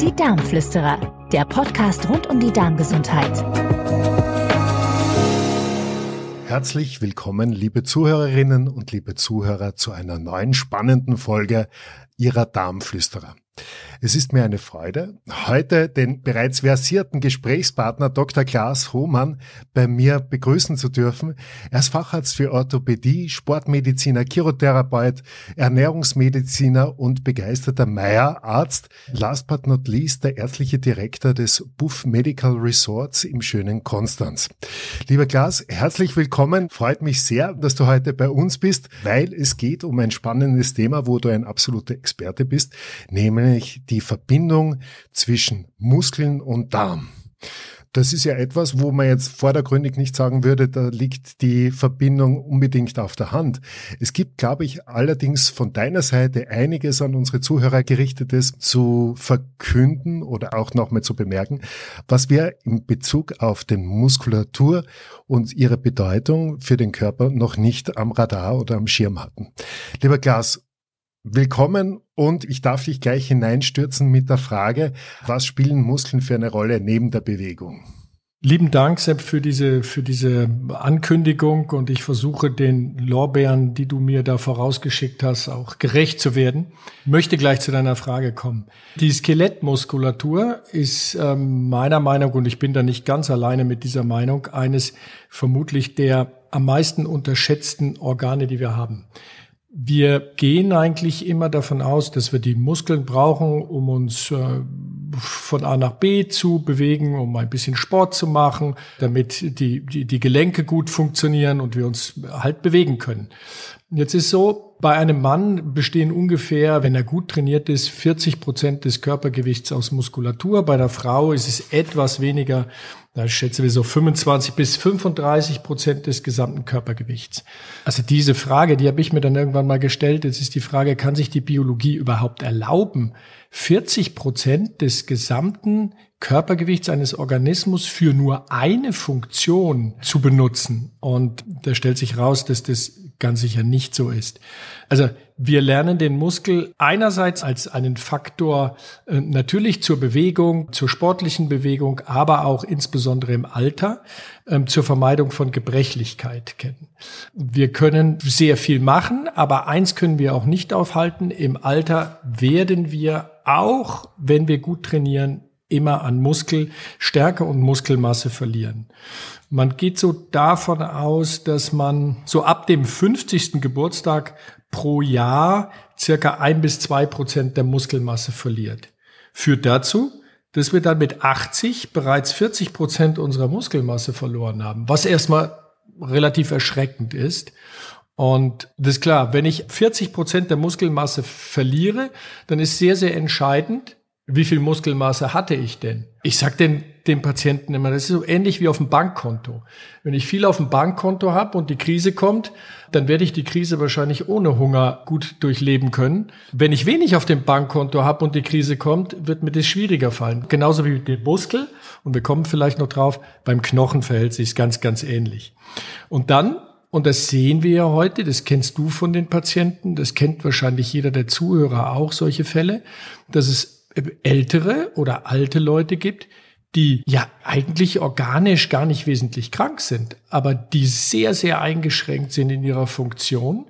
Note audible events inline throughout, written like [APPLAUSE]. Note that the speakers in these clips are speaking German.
Die Darmflüsterer, der Podcast rund um die Darmgesundheit. Herzlich willkommen, liebe Zuhörerinnen und liebe Zuhörer, zu einer neuen spannenden Folge Ihrer Darmflüsterer. Es ist mir eine Freude, heute den bereits versierten Gesprächspartner Dr. Klaas Hohmann bei mir begrüßen zu dürfen. Er ist Facharzt für Orthopädie, Sportmediziner, Chirotherapeut, Ernährungsmediziner und begeisterter Meierarzt. Last but not least der ärztliche Direktor des Buff Medical Resorts im schönen Konstanz. Lieber Klaas, herzlich willkommen. Freut mich sehr, dass du heute bei uns bist, weil es geht um ein spannendes Thema, wo du ein absoluter Experte bist, nämlich die Verbindung zwischen Muskeln und Darm. Das ist ja etwas, wo man jetzt vordergründig nicht sagen würde, da liegt die Verbindung unbedingt auf der Hand. Es gibt, glaube ich, allerdings von deiner Seite einiges an unsere Zuhörer gerichtetes zu verkünden oder auch nochmal zu bemerken, was wir in Bezug auf den Muskulatur und ihre Bedeutung für den Körper noch nicht am Radar oder am Schirm hatten. Lieber Klaas, Willkommen und ich darf dich gleich hineinstürzen mit der Frage, was spielen Muskeln für eine Rolle neben der Bewegung? Lieben Dank, Sepp, für diese, für diese Ankündigung und ich versuche den Lorbeeren, die du mir da vorausgeschickt hast, auch gerecht zu werden. Möchte gleich zu deiner Frage kommen. Die Skelettmuskulatur ist ähm, meiner Meinung, und ich bin da nicht ganz alleine mit dieser Meinung, eines vermutlich der am meisten unterschätzten Organe, die wir haben. Wir gehen eigentlich immer davon aus, dass wir die Muskeln brauchen, um uns äh, von A nach B zu bewegen, um ein bisschen Sport zu machen, damit die, die, die Gelenke gut funktionieren und wir uns halt bewegen können. Jetzt ist so, bei einem Mann bestehen ungefähr, wenn er gut trainiert ist, 40 Prozent des Körpergewichts aus Muskulatur. Bei der Frau ist es etwas weniger, da schätzen wir so 25 bis 35 Prozent des gesamten Körpergewichts. Also diese Frage, die habe ich mir dann irgendwann mal gestellt. Jetzt ist die Frage, kann sich die Biologie überhaupt erlauben, 40 Prozent des gesamten Körpergewichts eines Organismus für nur eine Funktion zu benutzen? Und da stellt sich raus, dass das ganz sicher nicht so ist. Also wir lernen den Muskel einerseits als einen Faktor äh, natürlich zur Bewegung, zur sportlichen Bewegung, aber auch insbesondere im Alter äh, zur Vermeidung von Gebrechlichkeit kennen. Wir können sehr viel machen, aber eins können wir auch nicht aufhalten. Im Alter werden wir auch, wenn wir gut trainieren, immer an Muskelstärke und Muskelmasse verlieren. Man geht so davon aus, dass man so ab dem 50. Geburtstag pro Jahr circa ein bis zwei Prozent der Muskelmasse verliert. Führt dazu, dass wir dann mit 80 bereits 40 Prozent unserer Muskelmasse verloren haben, was erstmal relativ erschreckend ist. Und das ist klar, wenn ich 40 Prozent der Muskelmasse verliere, dann ist sehr, sehr entscheidend, wie viel Muskelmasse hatte ich denn? Ich sag den, den Patienten immer, das ist so ähnlich wie auf dem Bankkonto. Wenn ich viel auf dem Bankkonto habe und die Krise kommt, dann werde ich die Krise wahrscheinlich ohne Hunger gut durchleben können. Wenn ich wenig auf dem Bankkonto habe und die Krise kommt, wird mir das schwieriger fallen. Genauso wie mit dem Muskel. Und wir kommen vielleicht noch drauf, beim Knochen verhält sich ganz, ganz ähnlich. Und dann und das sehen wir ja heute, das kennst du von den Patienten, das kennt wahrscheinlich jeder der Zuhörer auch, solche Fälle, dass es ältere oder alte Leute gibt, die ja eigentlich organisch gar nicht wesentlich krank sind, aber die sehr, sehr eingeschränkt sind in ihrer Funktion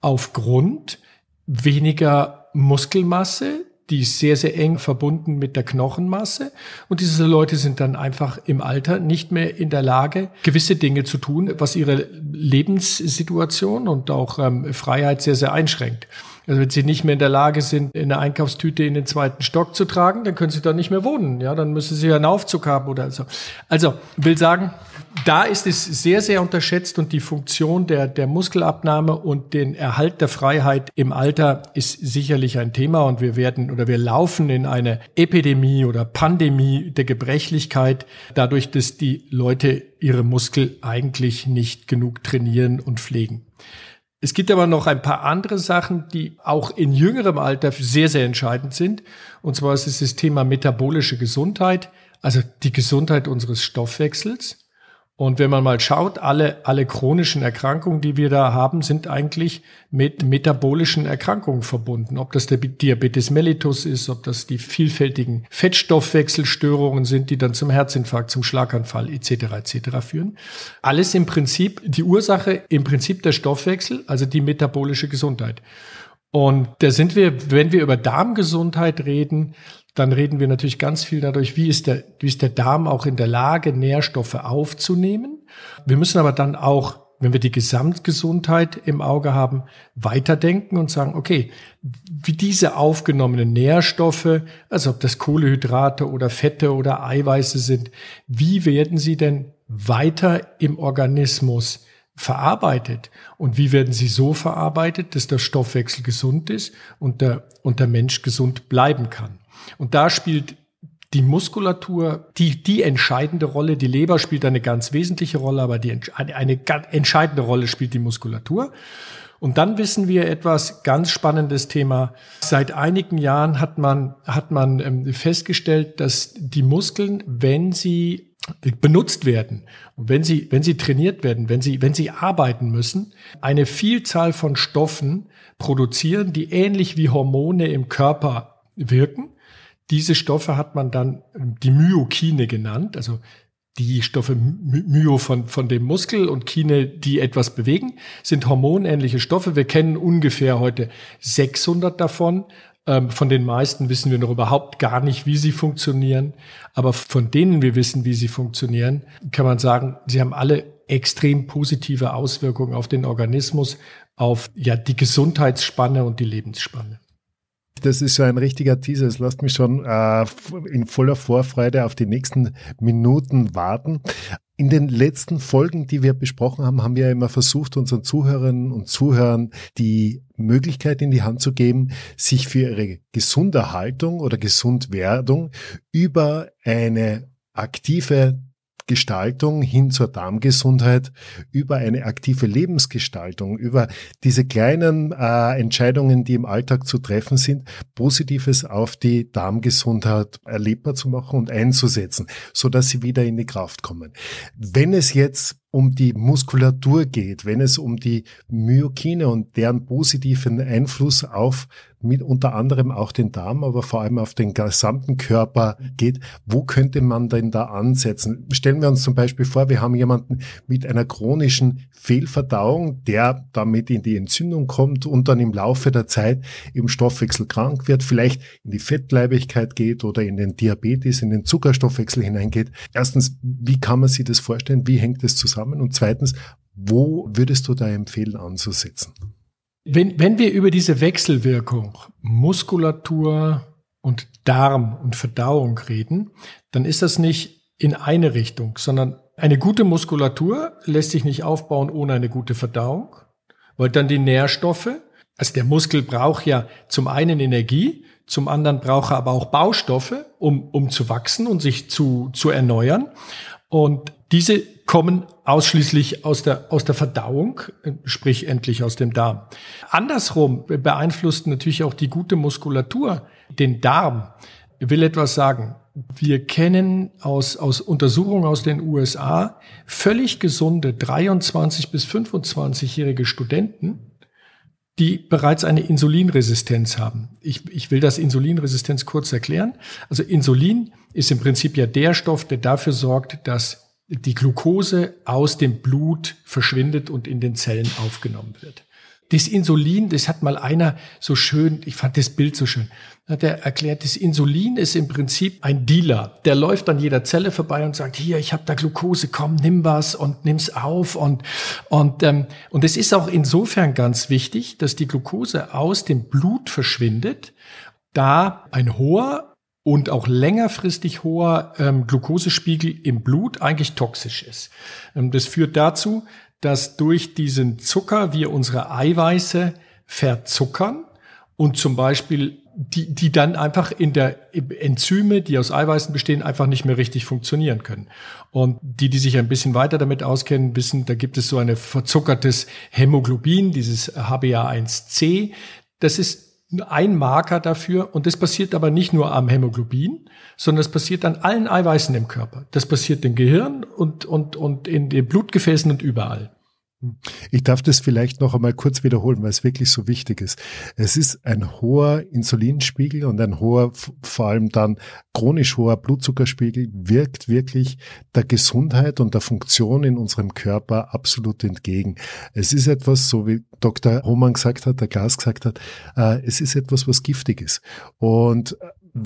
aufgrund weniger Muskelmasse, die ist sehr, sehr eng verbunden mit der Knochenmasse. Und diese Leute sind dann einfach im Alter nicht mehr in der Lage, gewisse Dinge zu tun, was ihre Lebenssituation und auch ähm, Freiheit sehr, sehr einschränkt. Also wenn Sie nicht mehr in der Lage sind, eine Einkaufstüte in den zweiten Stock zu tragen, dann können Sie da nicht mehr wohnen. Ja, dann müssen Sie einen Aufzug haben oder so. Also will sagen, da ist es sehr, sehr unterschätzt und die Funktion der, der Muskelabnahme und den Erhalt der Freiheit im Alter ist sicherlich ein Thema und wir werden oder wir laufen in eine Epidemie oder Pandemie der Gebrechlichkeit dadurch, dass die Leute ihre Muskel eigentlich nicht genug trainieren und pflegen. Es gibt aber noch ein paar andere Sachen, die auch in jüngerem Alter sehr, sehr entscheidend sind. Und zwar ist es das Thema metabolische Gesundheit, also die Gesundheit unseres Stoffwechsels Und wenn man mal schaut, alle, alle chronischen Erkrankungen, die wir da haben, sind eigentlich mit metabolischen Erkrankungen verbunden. Ob das der Diabetes mellitus ist, ob das die vielfältigen Fettstoffwechselstörungen sind, die dann zum Herzinfarkt, zum Schlaganfall etc. etc. führen. Alles im Prinzip die Ursache im Prinzip der Stoffwechsel, also die metabolische Gesundheit. Und da sind wir, wenn wir über Darmgesundheit reden, dann reden wir natürlich ganz viel dadurch, wie ist der, wie ist der Darm auch in der Lage, Nährstoffe aufzunehmen. Wir müssen aber dann auch, wenn wir die Gesamtgesundheit im Auge haben, weiterdenken und sagen, okay, wie diese aufgenommenen Nährstoffe, also ob das Kohlehydrate oder Fette oder Eiweiße sind, wie werden sie denn weiter im Organismus verarbeitet und wie werden sie so verarbeitet, dass der Stoffwechsel gesund ist und der, und der Mensch gesund bleiben kann. Und da spielt die Muskulatur, die, die entscheidende Rolle, die Leber spielt eine ganz wesentliche Rolle, aber die, eine, eine entscheidende Rolle spielt die Muskulatur. Und dann wissen wir etwas ganz spannendes Thema. Seit einigen Jahren hat man, hat man ähm, festgestellt, dass die Muskeln, wenn sie benutzt werden und wenn sie, wenn sie trainiert werden, wenn sie, wenn sie arbeiten müssen, eine Vielzahl von Stoffen produzieren, die ähnlich wie Hormone im Körper wirken diese Stoffe hat man dann ähm, die Myokine genannt, also die Stoffe Myo von, von dem Muskel und Kine, die etwas bewegen, sind hormonähnliche Stoffe. Wir kennen ungefähr heute 600 davon. Ähm, von den meisten wissen wir noch überhaupt gar nicht, wie sie funktionieren. Aber von denen wir wissen, wie sie funktionieren, kann man sagen, sie haben alle extrem positive Auswirkungen auf den Organismus, auf ja, die Gesundheitsspanne und die Lebensspanne. Das ist so ein richtiger Teaser. Es lässt mich schon äh, in voller Vorfreude auf die nächsten Minuten warten. In den letzten Folgen, die wir besprochen haben, haben wir immer versucht, unseren Zuhörerinnen und Zuhörern die Möglichkeit in die Hand zu geben, sich für ihre Gesunderhaltung oder Gesundwerdung über eine aktive Gestaltung hin zur Darmgesundheit, über eine aktive Lebensgestaltung, über diese kleinen äh, Entscheidungen, die im Alltag zu treffen sind, Positives auf die Darmgesundheit erlebbar zu machen und einzusetzen, so dass sie wieder in die Kraft kommen. Wenn es jetzt um die Muskulatur geht, wenn es um die Myokine und deren positiven Einfluss auf mit unter anderem auch den Darm, aber vor allem auf den gesamten Körper geht, wo könnte man denn da ansetzen? Stellen wir uns zum Beispiel vor, wir haben jemanden mit einer chronischen Fehlverdauung, der damit in die Entzündung kommt und dann im Laufe der Zeit im Stoffwechsel krank wird, vielleicht in die Fettleibigkeit geht oder in den Diabetes, in den Zuckerstoffwechsel hineingeht. Erstens, wie kann man sich das vorstellen? Wie hängt das zusammen? Und zweitens, wo würdest du da empfehlen anzusetzen? Wenn, wenn wir über diese Wechselwirkung Muskulatur und Darm und Verdauung reden, dann ist das nicht in eine Richtung, sondern eine gute Muskulatur lässt sich nicht aufbauen ohne eine gute Verdauung, weil dann die Nährstoffe, also der Muskel braucht ja zum einen Energie, zum anderen braucht er aber auch Baustoffe, um, um zu wachsen und sich zu, zu erneuern. Und diese kommen ausschließlich aus der, aus der Verdauung, sprich endlich aus dem Darm. Andersrum beeinflusst natürlich auch die gute Muskulatur den Darm. Ich will etwas sagen. Wir kennen aus, aus Untersuchungen aus den USA völlig gesunde 23 bis 25-jährige Studenten, die bereits eine Insulinresistenz haben. Ich, ich will das Insulinresistenz kurz erklären. Also Insulin ist im Prinzip ja der Stoff, der dafür sorgt, dass die Glucose aus dem Blut verschwindet und in den Zellen aufgenommen wird. Das Insulin, das hat mal einer so schön, ich fand das Bild so schön, hat er erklärt, das Insulin ist im Prinzip ein Dealer. Der läuft an jeder Zelle vorbei und sagt, hier, ich habe da Glucose, komm, nimm was und nimm's auf. Und, und, ähm, und es ist auch insofern ganz wichtig, dass die Glucose aus dem Blut verschwindet, da ein hoher und auch längerfristig hoher ähm, Glukosespiegel im Blut eigentlich toxisch ist. Ähm, das führt dazu, dass durch diesen Zucker wir unsere Eiweiße verzuckern und zum Beispiel die, die dann einfach in der Enzyme, die aus Eiweißen bestehen, einfach nicht mehr richtig funktionieren können. Und die, die sich ein bisschen weiter damit auskennen, wissen, da gibt es so ein verzuckertes Hämoglobin, dieses HbA1c. Das ist ein Marker dafür und das passiert aber nicht nur am Hämoglobin, sondern es passiert an allen Eiweißen im Körper. Das passiert im Gehirn und, und, und in den Blutgefäßen und überall. Ich darf das vielleicht noch einmal kurz wiederholen, weil es wirklich so wichtig ist. Es ist ein hoher Insulinspiegel und ein hoher, vor allem dann chronisch hoher Blutzuckerspiegel wirkt wirklich der Gesundheit und der Funktion in unserem Körper absolut entgegen. Es ist etwas, so wie Dr. Hohmann gesagt hat, der Glas gesagt hat, äh, es ist etwas, was giftig ist. Und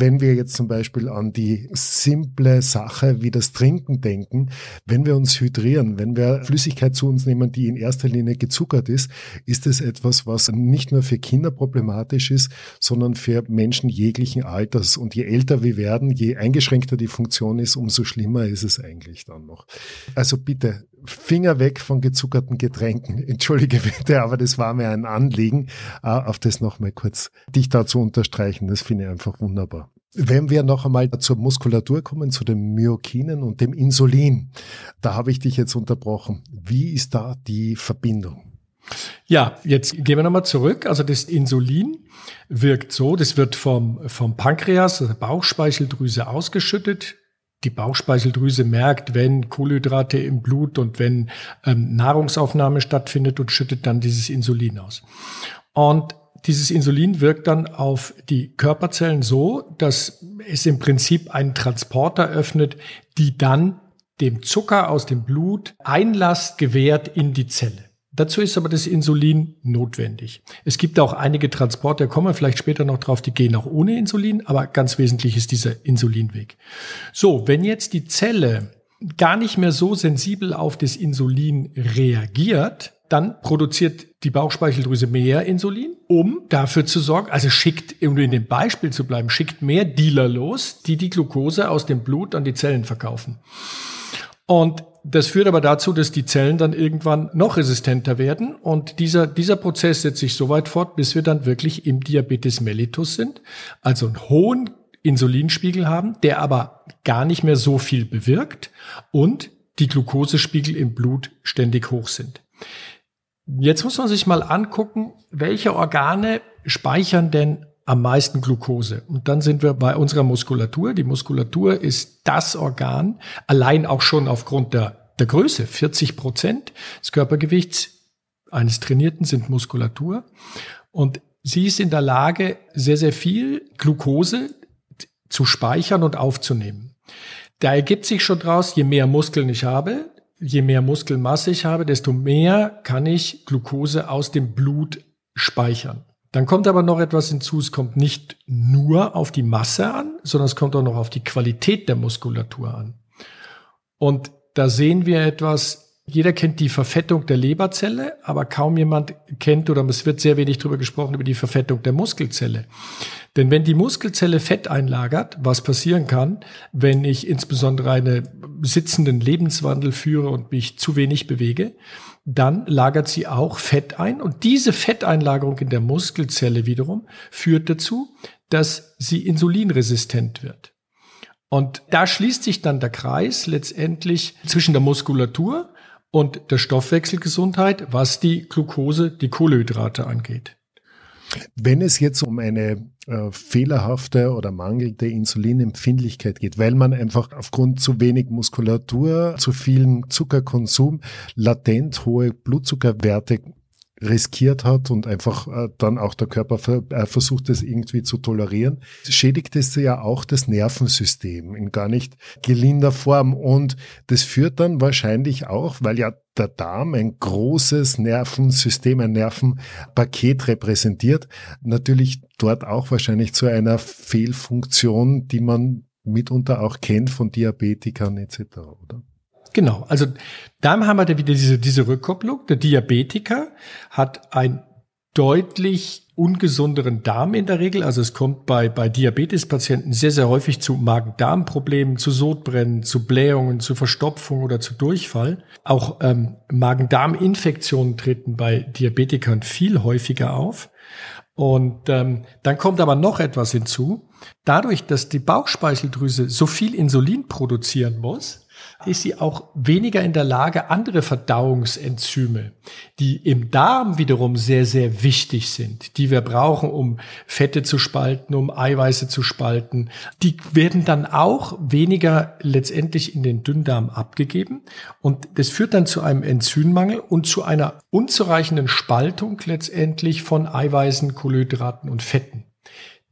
wenn wir jetzt zum Beispiel an die simple Sache wie das Trinken denken, wenn wir uns hydrieren, wenn wir Flüssigkeit zu uns nehmen, die in erster Linie gezuckert ist, ist es etwas, was nicht nur für Kinder problematisch ist, sondern für Menschen jeglichen Alters. Und je älter wir werden, je eingeschränkter die Funktion ist, umso schlimmer ist es eigentlich dann noch. Also bitte, Finger weg von gezuckerten Getränken. [LAUGHS] Entschuldige bitte, aber das war mir ein Anliegen, äh, auf das nochmal kurz dich dazu unterstreichen. Das finde ich einfach wunderbar. Wenn wir noch einmal zur Muskulatur kommen, zu den Myokinen und dem Insulin, da habe ich dich jetzt unterbrochen. Wie ist da die Verbindung? Ja, jetzt gehen wir nochmal zurück. Also das Insulin wirkt so, das wird vom, vom Pankreas, also Bauchspeicheldrüse ausgeschüttet die Bauchspeicheldrüse merkt, wenn Kohlenhydrate im Blut und wenn ähm, Nahrungsaufnahme stattfindet und schüttet dann dieses Insulin aus. Und dieses Insulin wirkt dann auf die Körperzellen so, dass es im Prinzip einen Transporter öffnet, die dann dem Zucker aus dem Blut Einlass gewährt in die Zelle. Dazu ist aber das Insulin notwendig. Es gibt auch einige Transporte, kommen wir vielleicht später noch drauf, die gehen auch ohne Insulin, aber ganz wesentlich ist dieser Insulinweg. So, wenn jetzt die Zelle gar nicht mehr so sensibel auf das Insulin reagiert, dann produziert die Bauchspeicheldrüse mehr Insulin, um dafür zu sorgen, also schickt, um in dem Beispiel zu bleiben, schickt mehr Dealer los, die die Glucose aus dem Blut an die Zellen verkaufen. Und das führt aber dazu, dass die Zellen dann irgendwann noch resistenter werden. Und dieser, dieser Prozess setzt sich so weit fort, bis wir dann wirklich im Diabetes mellitus sind, also einen hohen Insulinspiegel haben, der aber gar nicht mehr so viel bewirkt und die Glukosespiegel im Blut ständig hoch sind. Jetzt muss man sich mal angucken, welche Organe speichern denn am meisten Glucose. Und dann sind wir bei unserer Muskulatur. Die Muskulatur ist das Organ, allein auch schon aufgrund der, der Größe. 40 Prozent des Körpergewichts eines Trainierten sind Muskulatur. Und sie ist in der Lage, sehr, sehr viel Glucose zu speichern und aufzunehmen. Da ergibt sich schon draus, je mehr Muskeln ich habe, je mehr Muskelmasse ich habe, desto mehr kann ich Glucose aus dem Blut speichern. Dann kommt aber noch etwas hinzu, es kommt nicht nur auf die Masse an, sondern es kommt auch noch auf die Qualität der Muskulatur an. Und da sehen wir etwas, jeder kennt die Verfettung der Leberzelle, aber kaum jemand kennt oder es wird sehr wenig darüber gesprochen über die Verfettung der Muskelzelle. Denn wenn die Muskelzelle Fett einlagert, was passieren kann, wenn ich insbesondere einen sitzenden Lebenswandel führe und mich zu wenig bewege, dann lagert sie auch Fett ein. Und diese Fetteinlagerung in der Muskelzelle wiederum führt dazu, dass sie insulinresistent wird. Und da schließt sich dann der Kreis letztendlich zwischen der Muskulatur und der Stoffwechselgesundheit, was die Glucose, die Kohlehydrate angeht. Wenn es jetzt um eine äh, fehlerhafte oder mangelnde Insulinempfindlichkeit geht, weil man einfach aufgrund zu wenig Muskulatur, zu vielen Zuckerkonsum latent hohe Blutzuckerwerte riskiert hat und einfach äh, dann auch der Körper äh, versucht, das irgendwie zu tolerieren, schädigt es ja auch das Nervensystem in gar nicht gelinder Form. Und das führt dann wahrscheinlich auch, weil ja der Darm ein großes Nervensystem, ein Nervenpaket repräsentiert, natürlich dort auch wahrscheinlich zu einer Fehlfunktion, die man mitunter auch kennt von Diabetikern etc., oder? Genau, also da haben wir wieder diese, diese Rückkopplung. Der Diabetiker hat einen deutlich ungesunderen Darm in der Regel. Also es kommt bei, bei Diabetespatienten sehr, sehr häufig zu Magen-Darm-Problemen, zu Sodbrennen, zu Blähungen, zu Verstopfung oder zu Durchfall. Auch ähm, Magen-Darm-Infektionen treten bei Diabetikern viel häufiger auf. Und ähm, dann kommt aber noch etwas hinzu. Dadurch, dass die Bauchspeicheldrüse so viel Insulin produzieren muss, ist sie auch weniger in der Lage, andere Verdauungsenzyme, die im Darm wiederum sehr, sehr wichtig sind, die wir brauchen, um Fette zu spalten, um Eiweiße zu spalten, die werden dann auch weniger letztendlich in den Dünndarm abgegeben. Und das führt dann zu einem Enzymmangel und zu einer unzureichenden Spaltung letztendlich von Eiweißen, Kohlenhydraten und Fetten.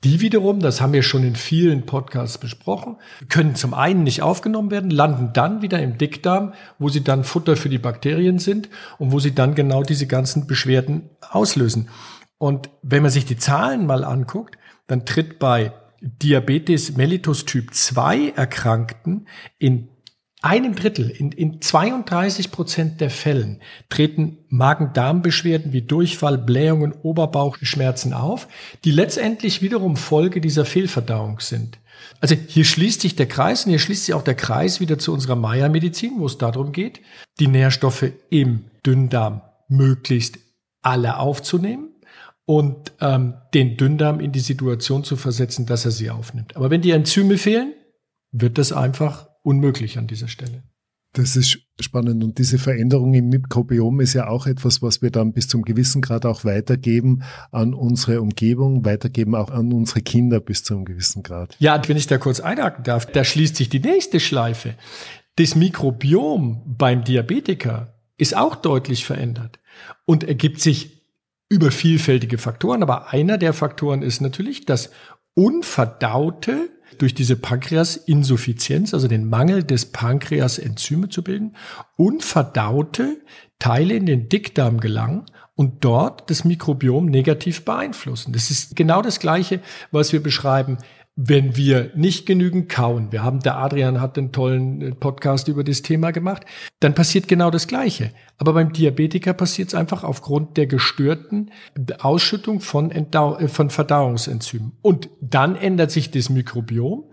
Die wiederum, das haben wir schon in vielen Podcasts besprochen, können zum einen nicht aufgenommen werden, landen dann wieder im Dickdarm, wo sie dann Futter für die Bakterien sind und wo sie dann genau diese ganzen Beschwerden auslösen. Und wenn man sich die Zahlen mal anguckt, dann tritt bei Diabetes mellitus Typ 2 Erkrankten in einem Drittel, in, in 32 Prozent der Fällen treten Magen-Darm-Beschwerden wie Durchfall, Blähungen, Oberbauchschmerzen auf, die letztendlich wiederum Folge dieser Fehlverdauung sind. Also hier schließt sich der Kreis und hier schließt sich auch der Kreis wieder zu unserer Maya-Medizin, wo es darum geht, die Nährstoffe im Dünndarm möglichst alle aufzunehmen und ähm, den Dünndarm in die Situation zu versetzen, dass er sie aufnimmt. Aber wenn die Enzyme fehlen, wird das einfach unmöglich an dieser Stelle. Das ist spannend. Und diese Veränderung im Mikrobiom ist ja auch etwas, was wir dann bis zum gewissen Grad auch weitergeben an unsere Umgebung, weitergeben auch an unsere Kinder bis zu einem gewissen Grad. Ja, wenn ich da kurz einhaken darf, da schließt sich die nächste Schleife. Das Mikrobiom beim Diabetiker ist auch deutlich verändert und ergibt sich über vielfältige Faktoren. Aber einer der Faktoren ist natürlich das unverdaute durch diese Pankreasinsuffizienz, also den Mangel des Pankreas Enzyme zu bilden, unverdaute Teile in den Dickdarm gelangen und dort das Mikrobiom negativ beeinflussen. Das ist genau das Gleiche, was wir beschreiben wenn wir nicht genügend kauen, wir haben, der Adrian hat einen tollen äh, Podcast über das Thema gemacht, dann passiert genau das Gleiche. Aber beim Diabetiker passiert es einfach aufgrund der gestörten Ausschüttung von, Entdau äh, von Verdauungsenzymen. Und dann ändert sich das Mikrobiom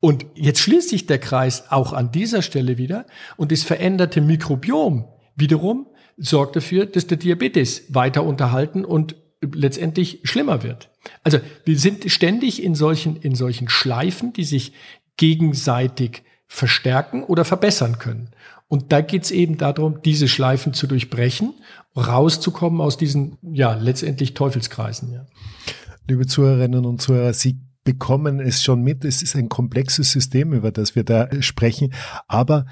und jetzt schließt sich der Kreis auch an dieser Stelle wieder und das veränderte Mikrobiom wiederum sorgt dafür, dass der Diabetes weiter unterhalten und letztendlich schlimmer wird. Also wir sind ständig in solchen, in solchen Schleifen, die sich gegenseitig verstärken oder verbessern können. Und da geht es eben darum, diese Schleifen zu durchbrechen, rauszukommen aus diesen, ja, letztendlich Teufelskreisen. Ja. Liebe Zuhörerinnen und Zuhörer, Sie bekommen es schon mit. Es ist ein komplexes System, über das wir da sprechen. Aber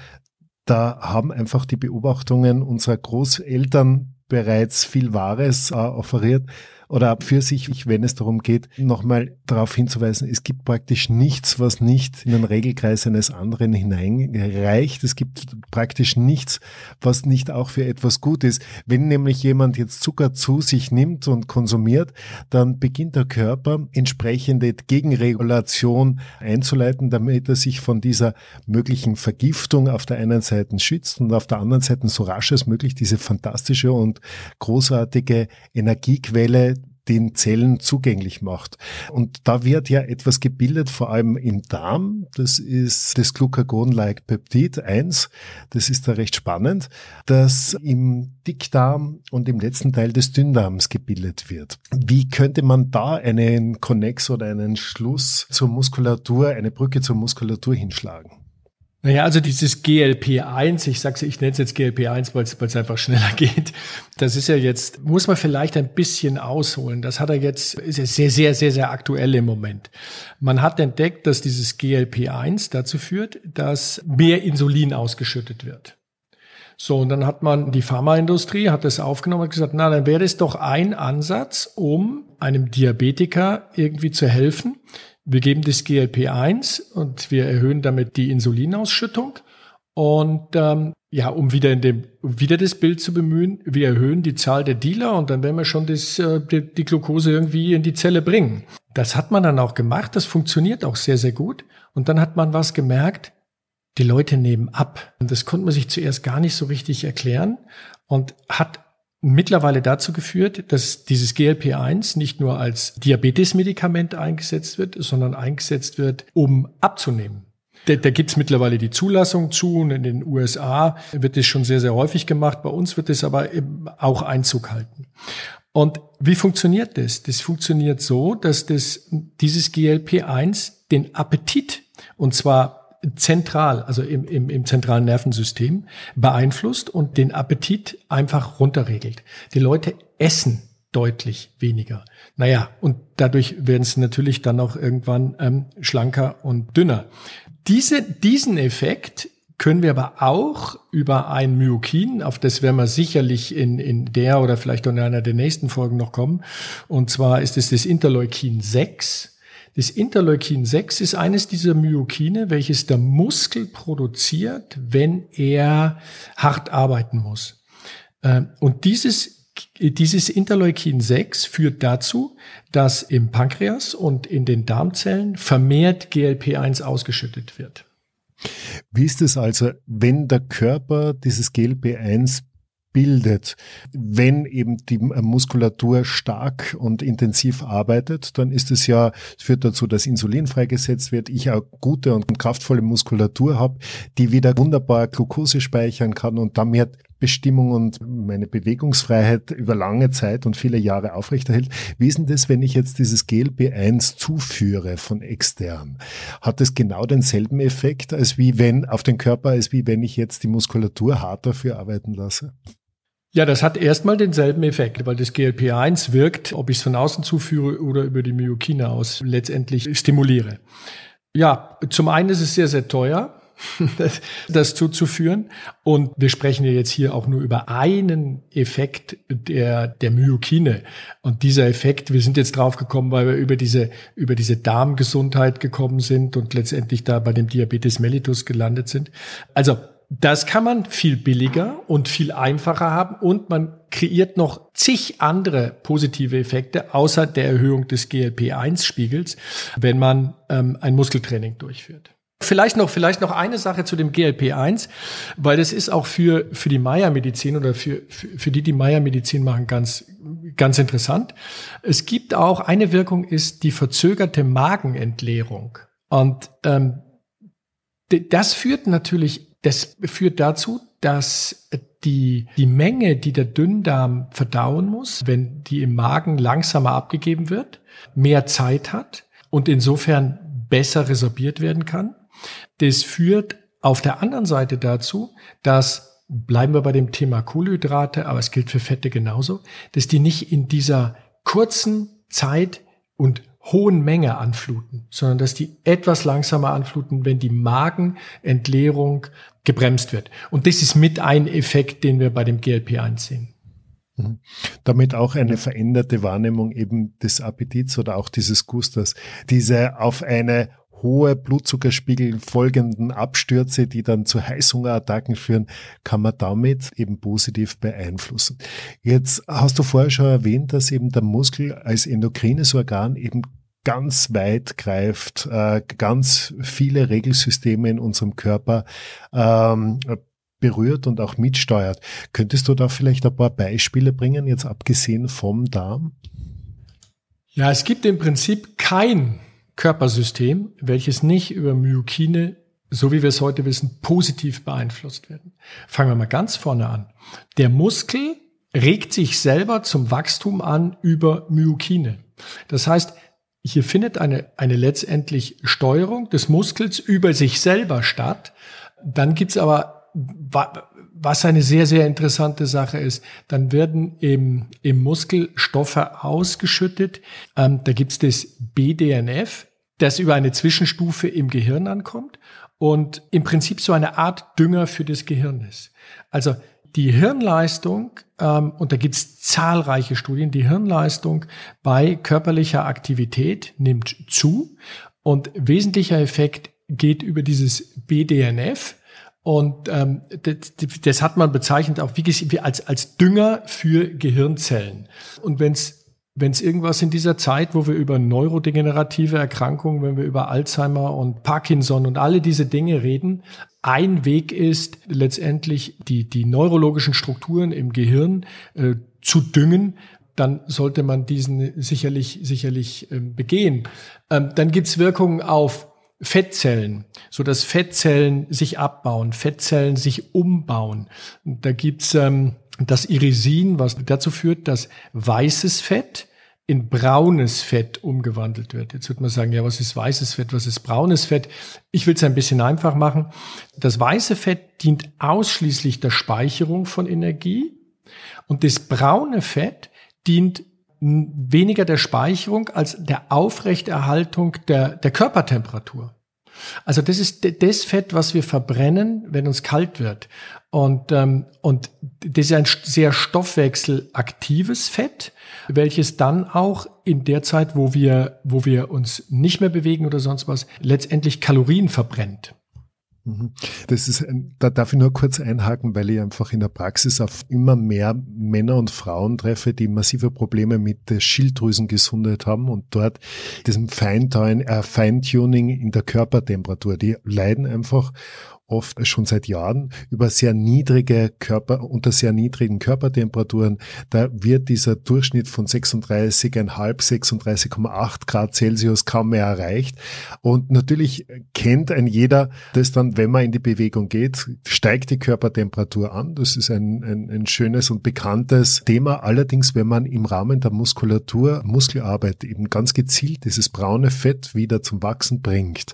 da haben einfach die Beobachtungen unserer Großeltern bereits viel Wahres äh, offeriert oder für sich, wenn es darum geht, nochmal darauf hinzuweisen, es gibt praktisch nichts, was nicht in den Regelkreis eines anderen hineinreicht. Es gibt praktisch nichts, was nicht auch für etwas gut ist. Wenn nämlich jemand jetzt Zucker zu sich nimmt und konsumiert, dann beginnt der Körper entsprechende Gegenregulation einzuleiten, damit er sich von dieser möglichen Vergiftung auf der einen Seite schützt und auf der anderen Seite so rasch als möglich diese fantastische und großartige Energiequelle den Zellen zugänglich macht. Und da wird ja etwas gebildet, vor allem im Darm. Das ist das Glucagon-like Peptid 1. Das ist da recht spannend, das im Dickdarm und im letzten Teil des Dünndarms gebildet wird. Wie könnte man da einen Konnex oder einen Schluss zur Muskulatur, eine Brücke zur Muskulatur hinschlagen? Naja, also dieses GLP-1, ich sag's, ich nenne es jetzt GLP-1, weil es einfach schneller [LAUGHS] geht. Das ist ja jetzt, muss man vielleicht ein bisschen ausholen. Das hat er jetzt, ist ja sehr, sehr, sehr, sehr aktuell im Moment. Man hat entdeckt, dass dieses GLP-1 dazu führt, dass mehr Insulin ausgeschüttet wird. So, und dann hat man, die Pharmaindustrie hat das aufgenommen und gesagt, na, dann wäre das doch ein Ansatz, um einem Diabetiker irgendwie zu helfen, wir geben das GLP-1 und wir erhöhen damit die Insulinausschüttung. Und ähm, ja, um wieder in dem wieder das Bild zu bemühen, wir erhöhen die Zahl der Dealer und dann werden wir schon das, äh, die, die Glucose irgendwie in die Zelle bringen. Das hat man dann auch gemacht, das funktioniert auch sehr, sehr gut. Und dann hat man was gemerkt, die Leute nehmen ab. Und das konnte man sich zuerst gar nicht so richtig erklären und hat mittlerweile dazu geführt, dass dieses GLP-1 nicht nur als Diabetesmedikament eingesetzt wird, sondern eingesetzt wird, um abzunehmen. Da, da gibt es mittlerweile die Zulassung zu und in den USA wird das schon sehr, sehr häufig gemacht. Bei uns wird es aber auch Einzug halten. Und wie funktioniert das? Das funktioniert so, dass das, dieses GLP-1 den Appetit, und zwar zentral, also im, im, im zentralen Nervensystem beeinflusst und den Appetit einfach runterregelt. Die Leute essen deutlich weniger. Naja, und dadurch werden es natürlich dann auch irgendwann ähm, schlanker und dünner. Diese, diesen Effekt können wir aber auch über ein Myokin, auf das werden wir sicherlich in, in der oder vielleicht in einer der nächsten Folgen noch kommen. Und zwar ist es das Interleukin 6. Das Interleukin 6 ist eines dieser Myokine, welches der Muskel produziert, wenn er hart arbeiten muss. Ähm, und dieses, dieses Interleukin 6 führt dazu, dass im Pankreas und in den Darmzellen vermehrt GLP1 ausgeschüttet wird. Wie ist es also, wenn der Körper dieses GLP1 bildet. Wenn eben die Muskulatur stark und intensiv arbeitet, dann ist es ja, es führt dazu, dass Insulin freigesetzt wird, ich auch gute und kraftvolle Muskulatur habe, die wieder wunderbar Glucose speichern kann und damit Bestimmung und meine Bewegungsfreiheit über lange Zeit und viele Jahre aufrechterhält. Wie ist denn das, wenn ich jetzt dieses GLP-1 zuführe von extern? Hat das genau denselben Effekt, als wie wenn auf den Körper, als wie wenn ich jetzt die Muskulatur hart dafür arbeiten lasse? Ja, das hat erstmal denselben Effekt, weil das GLP-1 wirkt, ob ich es von außen zuführe oder über die Myokine aus letztendlich stimuliere. Ja, zum einen ist es sehr, sehr teuer [LAUGHS] das zuzuführen. Und wir sprechen ja jetzt hier auch nur über einen Effekt der, der Myokine. Und dieser Effekt, wir sind jetzt drauf gekommen, weil wir über diese, über diese Darmgesundheit gekommen sind und letztendlich da bei dem Diabetes mellitus gelandet sind. Also, das kann man viel billiger und viel einfacher haben und man kreiert noch zig andere positive Effekte außer der Erhöhung des GLP-1-Spiegels, wenn man ähm, ein Muskeltraining durchführt. Vielleicht noch, vielleicht noch eine Sache zu dem GLP-1, weil das ist auch für, für die Maya-Medizin oder für, für, für die, die Maya-Medizin machen, ganz, ganz interessant. Es gibt auch eine Wirkung, ist die verzögerte Magenentleerung. Und ähm, das führt natürlich, das führt dazu, dass die, die Menge, die der Dünndarm verdauen muss, wenn die im Magen langsamer abgegeben wird, mehr Zeit hat und insofern besser resorbiert werden kann. Das führt auf der anderen Seite dazu, dass, bleiben wir bei dem Thema Kohlenhydrate, aber es gilt für Fette genauso, dass die nicht in dieser kurzen Zeit und hohen Menge anfluten, sondern dass die etwas langsamer anfluten, wenn die Magenentleerung gebremst wird. Und das ist mit ein Effekt, den wir bei dem GLP-1 sehen. Mhm. Damit auch eine veränderte Wahrnehmung eben des Appetits oder auch dieses Gusters. Diese auf eine hohe Blutzuckerspiegel folgenden Abstürze, die dann zu Heißhungerattacken führen, kann man damit eben positiv beeinflussen. Jetzt hast du vorher schon erwähnt, dass eben der Muskel als endokrines Organ eben ganz weit greift, äh, ganz viele Regelsysteme in unserem Körper ähm, berührt und auch mitsteuert. Könntest du da vielleicht ein paar Beispiele bringen, jetzt abgesehen vom Darm? Ja, es gibt im Prinzip kein Körpersystem, welches nicht über Myokine, so wie wir es heute wissen, positiv beeinflusst werden. Fangen wir mal ganz vorne an. Der Muskel regt sich selber zum Wachstum an über Myokine. Das heißt, hier findet eine, eine letztendlich Steuerung des Muskels über sich selber statt. Dann gibt's aber was eine sehr, sehr interessante Sache ist, dann werden im, im Muskel Stoffe ausgeschüttet. Ähm, da gibt's das BDNF, das über eine Zwischenstufe im Gehirn ankommt und im Prinzip so eine Art Dünger für das Gehirn ist. Also die Hirnleistung, ähm, und da gibt's zahlreiche Studien, die Hirnleistung bei körperlicher Aktivität nimmt zu und wesentlicher Effekt geht über dieses BDNF. Und ähm, das, das hat man bezeichnet auch wie, als, als Dünger für Gehirnzellen. Und wenn es wenn es irgendwas in dieser Zeit, wo wir über neurodegenerative Erkrankungen, wenn wir über Alzheimer und Parkinson und alle diese Dinge reden, ein Weg ist letztendlich die, die neurologischen Strukturen im Gehirn äh, zu düngen, dann sollte man diesen sicherlich, sicherlich äh, begehen. Ähm, dann gibt's Wirkungen auf Fettzellen, so dass Fettzellen sich abbauen, Fettzellen sich umbauen. Da gibt's ähm, das Irisin, was dazu führt, dass weißes Fett in braunes Fett umgewandelt wird. Jetzt wird man sagen, ja, was ist weißes Fett, was ist braunes Fett? Ich will es ein bisschen einfach machen. Das weiße Fett dient ausschließlich der Speicherung von Energie und das braune Fett dient weniger der Speicherung als der Aufrechterhaltung der, der Körpertemperatur. Also das ist das Fett, was wir verbrennen, wenn uns kalt wird. Und, ähm, und das ist ein sehr stoffwechselaktives Fett, welches dann auch in der Zeit, wo wir, wo wir uns nicht mehr bewegen oder sonst was, letztendlich Kalorien verbrennt. Mhm. Das ist, da darf ich nur kurz einhaken, weil ich einfach in der Praxis auf immer mehr Männer und Frauen treffe, die massive Probleme mit der Schilddrüsengesundheit haben und dort diesem äh, Feintuning in der Körpertemperatur, die leiden einfach oft schon seit Jahren über sehr niedrige Körper, unter sehr niedrigen Körpertemperaturen. Da wird dieser Durchschnitt von 36,5, 36,8 Grad Celsius kaum mehr erreicht. Und natürlich kennt ein jeder das dann, wenn man in die Bewegung geht, steigt die Körpertemperatur an. Das ist ein, ein, ein schönes und bekanntes Thema. Allerdings, wenn man im Rahmen der Muskulatur, Muskelarbeit eben ganz gezielt dieses braune Fett wieder zum Wachsen bringt,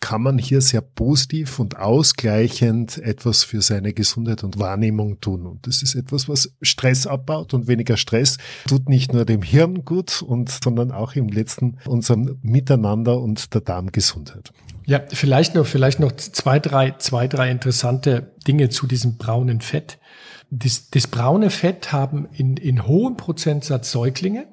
kann man hier sehr positiv und aus ausgleichend etwas für seine Gesundheit und Wahrnehmung tun. Und das ist etwas, was Stress abbaut und weniger Stress tut nicht nur dem Hirn gut und, sondern auch im letzten unserem Miteinander und der Darmgesundheit. Ja, vielleicht noch, vielleicht noch zwei, drei, zwei, drei interessante Dinge zu diesem braunen Fett. Das, das braune Fett haben in, in hohem Prozentsatz Säuglinge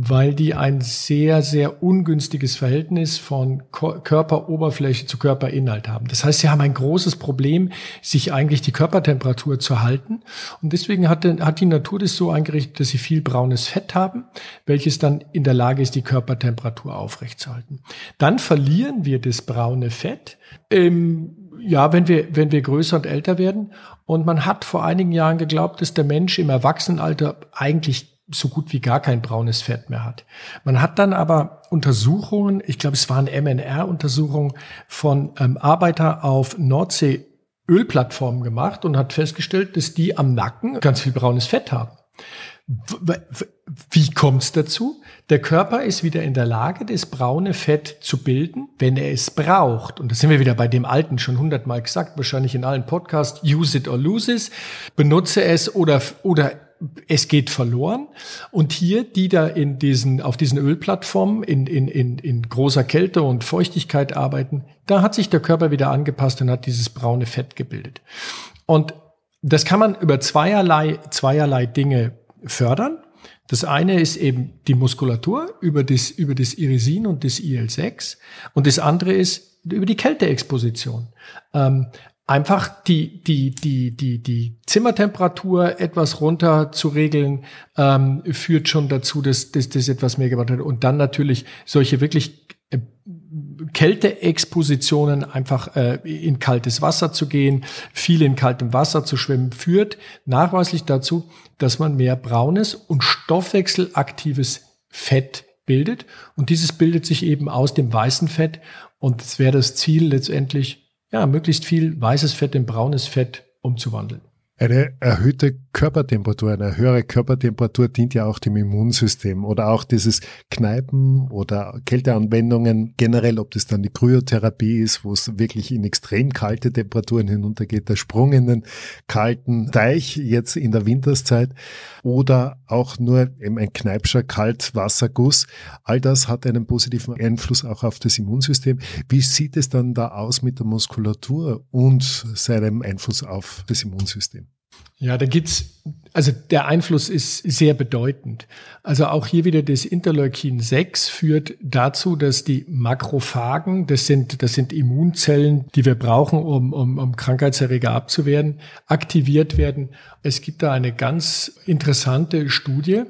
weil die ein sehr, sehr ungünstiges Verhältnis von Körperoberfläche zu Körperinhalt haben. Das heißt, sie haben ein großes Problem, sich eigentlich die Körpertemperatur zu halten. Und deswegen hat, hat die Natur das so eingerichtet, dass sie viel braunes Fett haben, welches dann in der Lage ist, die Körpertemperatur aufrechtzuerhalten. Dann verlieren wir das braune Fett. Ähm, ja, wenn wir, wenn wir größer und älter werden. Und man hat vor einigen Jahren geglaubt, dass der Mensch im Erwachsenenalter eigentlich so gut wie gar kein braunes Fett mehr hat. Man hat dann aber Untersuchungen, ich glaube, es waren MNR-Untersuchungen von ähm, Arbeiter auf Nordsee Ölplattformen gemacht und hat festgestellt, dass die am Nacken ganz viel braunes Fett haben. Wie kommt es dazu? Der Körper ist wieder in der Lage, das braune Fett zu bilden, wenn er es braucht. Und da sind wir wieder bei dem alten, schon hundertmal gesagt, wahrscheinlich in allen Podcasts, use it or lose it. Benutze es oder, oder es geht verloren. Und hier, die da in diesen, auf diesen Ölplattformen in, in, in, in großer Kälte und Feuchtigkeit arbeiten, da hat sich der Körper wieder angepasst und hat dieses braune Fett gebildet. Und das kann man über zweierlei, zweierlei Dinge fördern. Das eine ist eben die Muskulatur über das, über das Irisin und das IL-6. Und das andere ist über die Kälteexposition. Ähm, einfach die, die, die, die, die Zimmertemperatur etwas runter zu regeln, ähm, führt schon dazu, dass, das etwas mehr gemacht hat. Und dann natürlich solche wirklich äh, Kälteexpositionen einfach äh, in kaltes Wasser zu gehen, viel in kaltem Wasser zu schwimmen, führt nachweislich dazu, dass man mehr braunes und stoffwechselaktives Fett bildet. Und dieses bildet sich eben aus dem weißen Fett. Und es wäre das Ziel letztendlich, ja, möglichst viel weißes Fett in braunes Fett umzuwandeln. Eine erhöhte Körpertemperatur, eine höhere Körpertemperatur dient ja auch dem Immunsystem oder auch dieses Kneipen oder Kälteanwendungen generell, ob das dann die Kryotherapie ist, wo es wirklich in extrem kalte Temperaturen hinuntergeht, der Sprung in den kalten Teich jetzt in der Winterszeit oder auch nur eben ein Kneipscher Kaltwasserguss. All das hat einen positiven Einfluss auch auf das Immunsystem. Wie sieht es dann da aus mit der Muskulatur und seinem Einfluss auf das Immunsystem? Ja, da gibt's, also der Einfluss ist sehr bedeutend. Also auch hier wieder das Interleukin 6 führt dazu, dass die Makrophagen, das sind, das sind Immunzellen, die wir brauchen, um, um, um Krankheitserreger abzuwehren, aktiviert werden. Es gibt da eine ganz interessante Studie.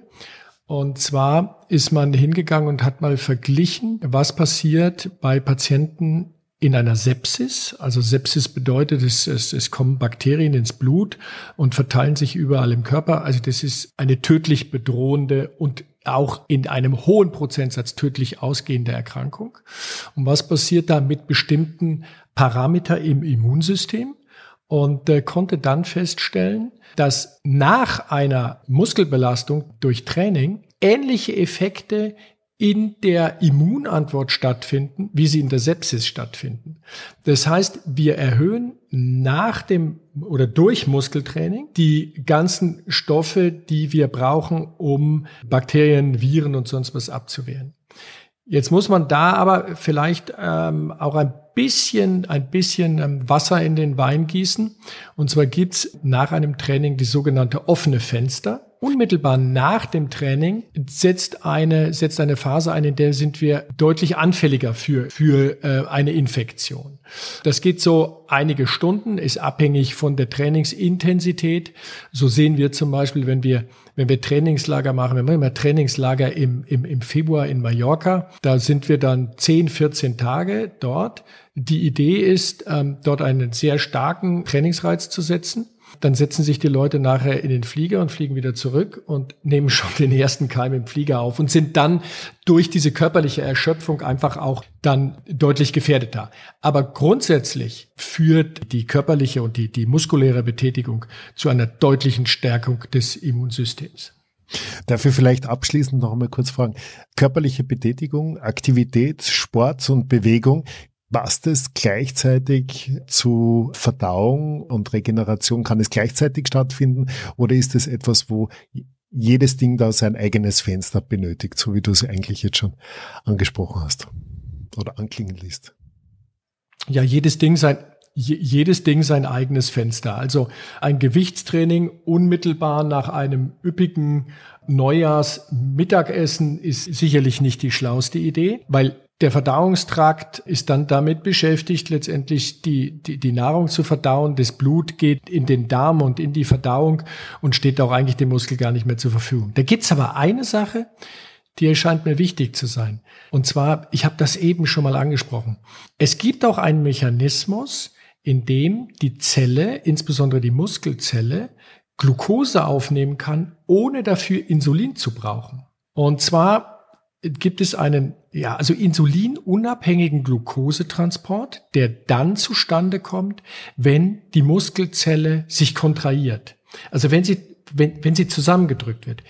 Und zwar ist man hingegangen und hat mal verglichen, was passiert bei Patienten in einer Sepsis. Also Sepsis bedeutet, es, es, es kommen Bakterien ins Blut und verteilen sich überall im Körper. Also das ist eine tödlich bedrohende und auch in einem hohen Prozentsatz tödlich ausgehende Erkrankung. Und was passiert da mit bestimmten Parameter im Immunsystem? Und äh, konnte dann feststellen, dass nach einer Muskelbelastung durch Training ähnliche Effekte in der Immunantwort stattfinden, wie sie in der Sepsis stattfinden. Das heißt, wir erhöhen nach dem oder durch Muskeltraining die ganzen Stoffe, die wir brauchen, um Bakterien, Viren und sonst was abzuwehren. Jetzt muss man da aber vielleicht ähm, auch ein bisschen, ein bisschen ähm, Wasser in den Wein gießen. Und zwar gibt's nach einem Training die sogenannte offene Fenster unmittelbar nach dem Training setzt eine, setzt eine Phase ein, in der sind wir deutlich anfälliger für, für äh, eine Infektion. Das geht so einige Stunden, ist abhängig von der Trainingsintensität. So sehen wir zum Beispiel, wenn wir, wenn wir Trainingslager machen, wir machen immer Trainingslager im, im, im Februar in Mallorca, da sind wir dann 10, 14 Tage dort. Die Idee ist, ähm, dort einen sehr starken Trainingsreiz zu setzen dann setzen sich die Leute nachher in den Flieger und fliegen wieder zurück und nehmen schon den ersten Keim im Flieger auf und sind dann durch diese körperliche Erschöpfung einfach auch dann deutlich gefährdeter. Aber grundsätzlich führt die körperliche und die, die muskuläre Betätigung zu einer deutlichen Stärkung des Immunsystems. Dafür vielleicht abschließend noch einmal kurz fragen. Körperliche Betätigung, Aktivität, Sport und Bewegung Passt es gleichzeitig zu Verdauung und Regeneration? Kann es gleichzeitig stattfinden oder ist es etwas, wo jedes Ding da sein eigenes Fenster benötigt, so wie du es eigentlich jetzt schon angesprochen hast oder anklingen liest? Ja, jedes Ding sein jedes Ding sein eigenes Fenster. Also ein Gewichtstraining unmittelbar nach einem üppigen Neujahrsmittagessen ist sicherlich nicht die schlauste Idee, weil der Verdauungstrakt ist dann damit beschäftigt, letztendlich die, die, die Nahrung zu verdauen. Das Blut geht in den Darm und in die Verdauung und steht auch eigentlich dem Muskel gar nicht mehr zur Verfügung. Da gibt's aber eine Sache, die erscheint mir wichtig zu sein. Und zwar, ich habe das eben schon mal angesprochen. Es gibt auch einen Mechanismus, in dem die Zelle, insbesondere die Muskelzelle, Glucose aufnehmen kann, ohne dafür Insulin zu brauchen. Und zwar gibt es einen, ja, also insulinunabhängigen Glukosetransport, der dann zustande kommt, wenn die Muskelzelle sich kontrahiert. Also wenn sie, wenn, wenn sie zusammengedrückt wird.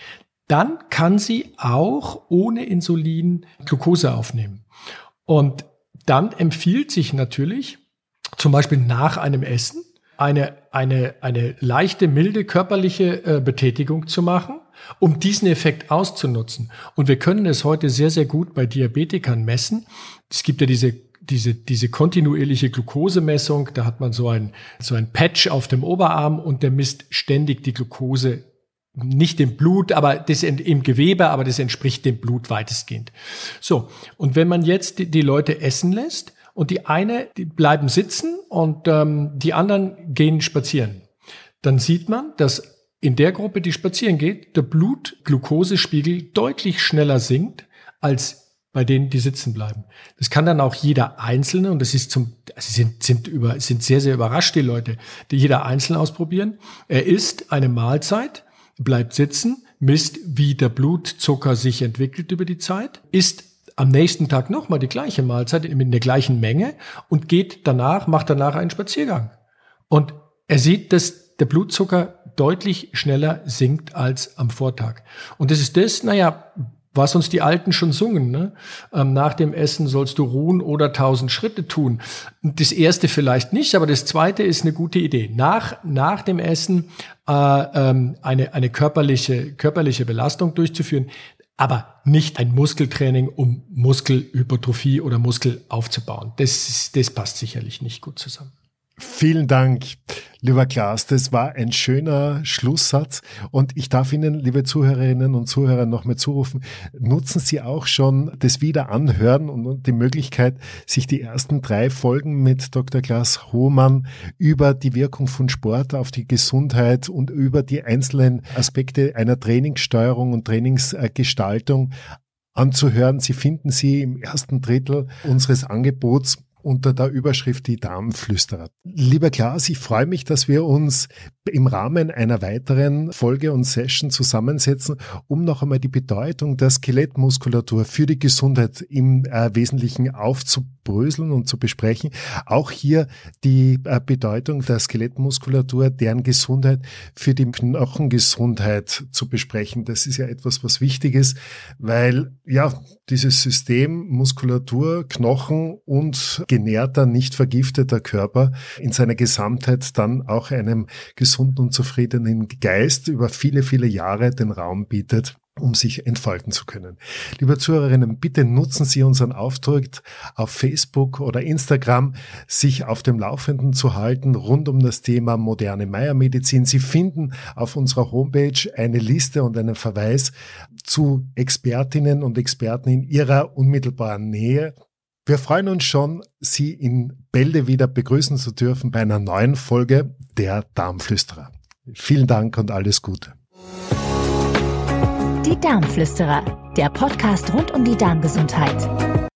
Dann kann sie auch ohne Insulin Glucose aufnehmen. Und dann empfiehlt sich natürlich, zum Beispiel nach einem Essen, eine, eine, eine leichte, milde körperliche äh, Betätigung zu machen um diesen Effekt auszunutzen. Und wir können es heute sehr, sehr gut bei Diabetikern messen. Es gibt ja diese diese, diese kontinuierliche Glukosemessung, da hat man so ein, so ein Patch auf dem Oberarm und der misst ständig die Glucose nicht im Blut, aber das im Gewebe, aber das entspricht dem Blut weitestgehend. So. Und wenn man jetzt die, die Leute essen lässt und die eine, die bleiben sitzen und ähm, die anderen gehen spazieren, dann sieht man, dass in der Gruppe, die spazieren geht, der Blutglukosespiegel deutlich schneller sinkt als bei denen, die sitzen bleiben. Das kann dann auch jeder Einzelne, und das ist zum, also sind, sind über, sind sehr, sehr überrascht, die Leute, die jeder Einzelne ausprobieren. Er isst eine Mahlzeit, bleibt sitzen, misst, wie der Blutzucker sich entwickelt über die Zeit, isst am nächsten Tag nochmal die gleiche Mahlzeit in der gleichen Menge und geht danach, macht danach einen Spaziergang. Und er sieht, dass der Blutzucker deutlich schneller sinkt als am Vortag. Und das ist das, naja, was uns die Alten schon sungen. Ne? Ähm, nach dem Essen sollst du ruhen oder tausend Schritte tun. Das erste vielleicht nicht, aber das zweite ist eine gute Idee. Nach, nach dem Essen äh, ähm, eine, eine körperliche, körperliche Belastung durchzuführen, aber nicht ein Muskeltraining, um Muskelhypertrophie oder Muskel aufzubauen. Das, das passt sicherlich nicht gut zusammen. Vielen Dank, lieber Klaas. Das war ein schöner Schlusssatz. Und ich darf Ihnen, liebe Zuhörerinnen und Zuhörer, noch mal zurufen, nutzen Sie auch schon das Wiederanhören und die Möglichkeit, sich die ersten drei Folgen mit Dr. Klaas Hohmann über die Wirkung von Sport auf die Gesundheit und über die einzelnen Aspekte einer Trainingssteuerung und Trainingsgestaltung anzuhören. Sie finden sie im ersten Drittel unseres Angebots unter der Überschrift Die Darmflüsterer. Lieber Klaas, ich freue mich, dass wir uns im Rahmen einer weiteren Folge und Session zusammensetzen, um noch einmal die Bedeutung der Skelettmuskulatur für die Gesundheit im äh, Wesentlichen aufzubröseln und zu besprechen. Auch hier die äh, Bedeutung der Skelettmuskulatur, deren Gesundheit für die Knochengesundheit zu besprechen. Das ist ja etwas, was wichtig ist, weil ja, dieses System Muskulatur, Knochen und genährter, nicht vergifteter Körper in seiner Gesamtheit dann auch einem gesunden und zufriedenen Geist über viele, viele Jahre den Raum bietet um sich entfalten zu können. Liebe Zuhörerinnen, bitte nutzen Sie unseren Auftritt auf Facebook oder Instagram, sich auf dem Laufenden zu halten rund um das Thema moderne Meiermedizin. Sie finden auf unserer Homepage eine Liste und einen Verweis zu Expertinnen und Experten in ihrer unmittelbaren Nähe. Wir freuen uns schon, Sie in Bälde wieder begrüßen zu dürfen bei einer neuen Folge der Darmflüsterer. Vielen Dank und alles Gute. Die Darmflüsterer, der Podcast rund um die Darmgesundheit.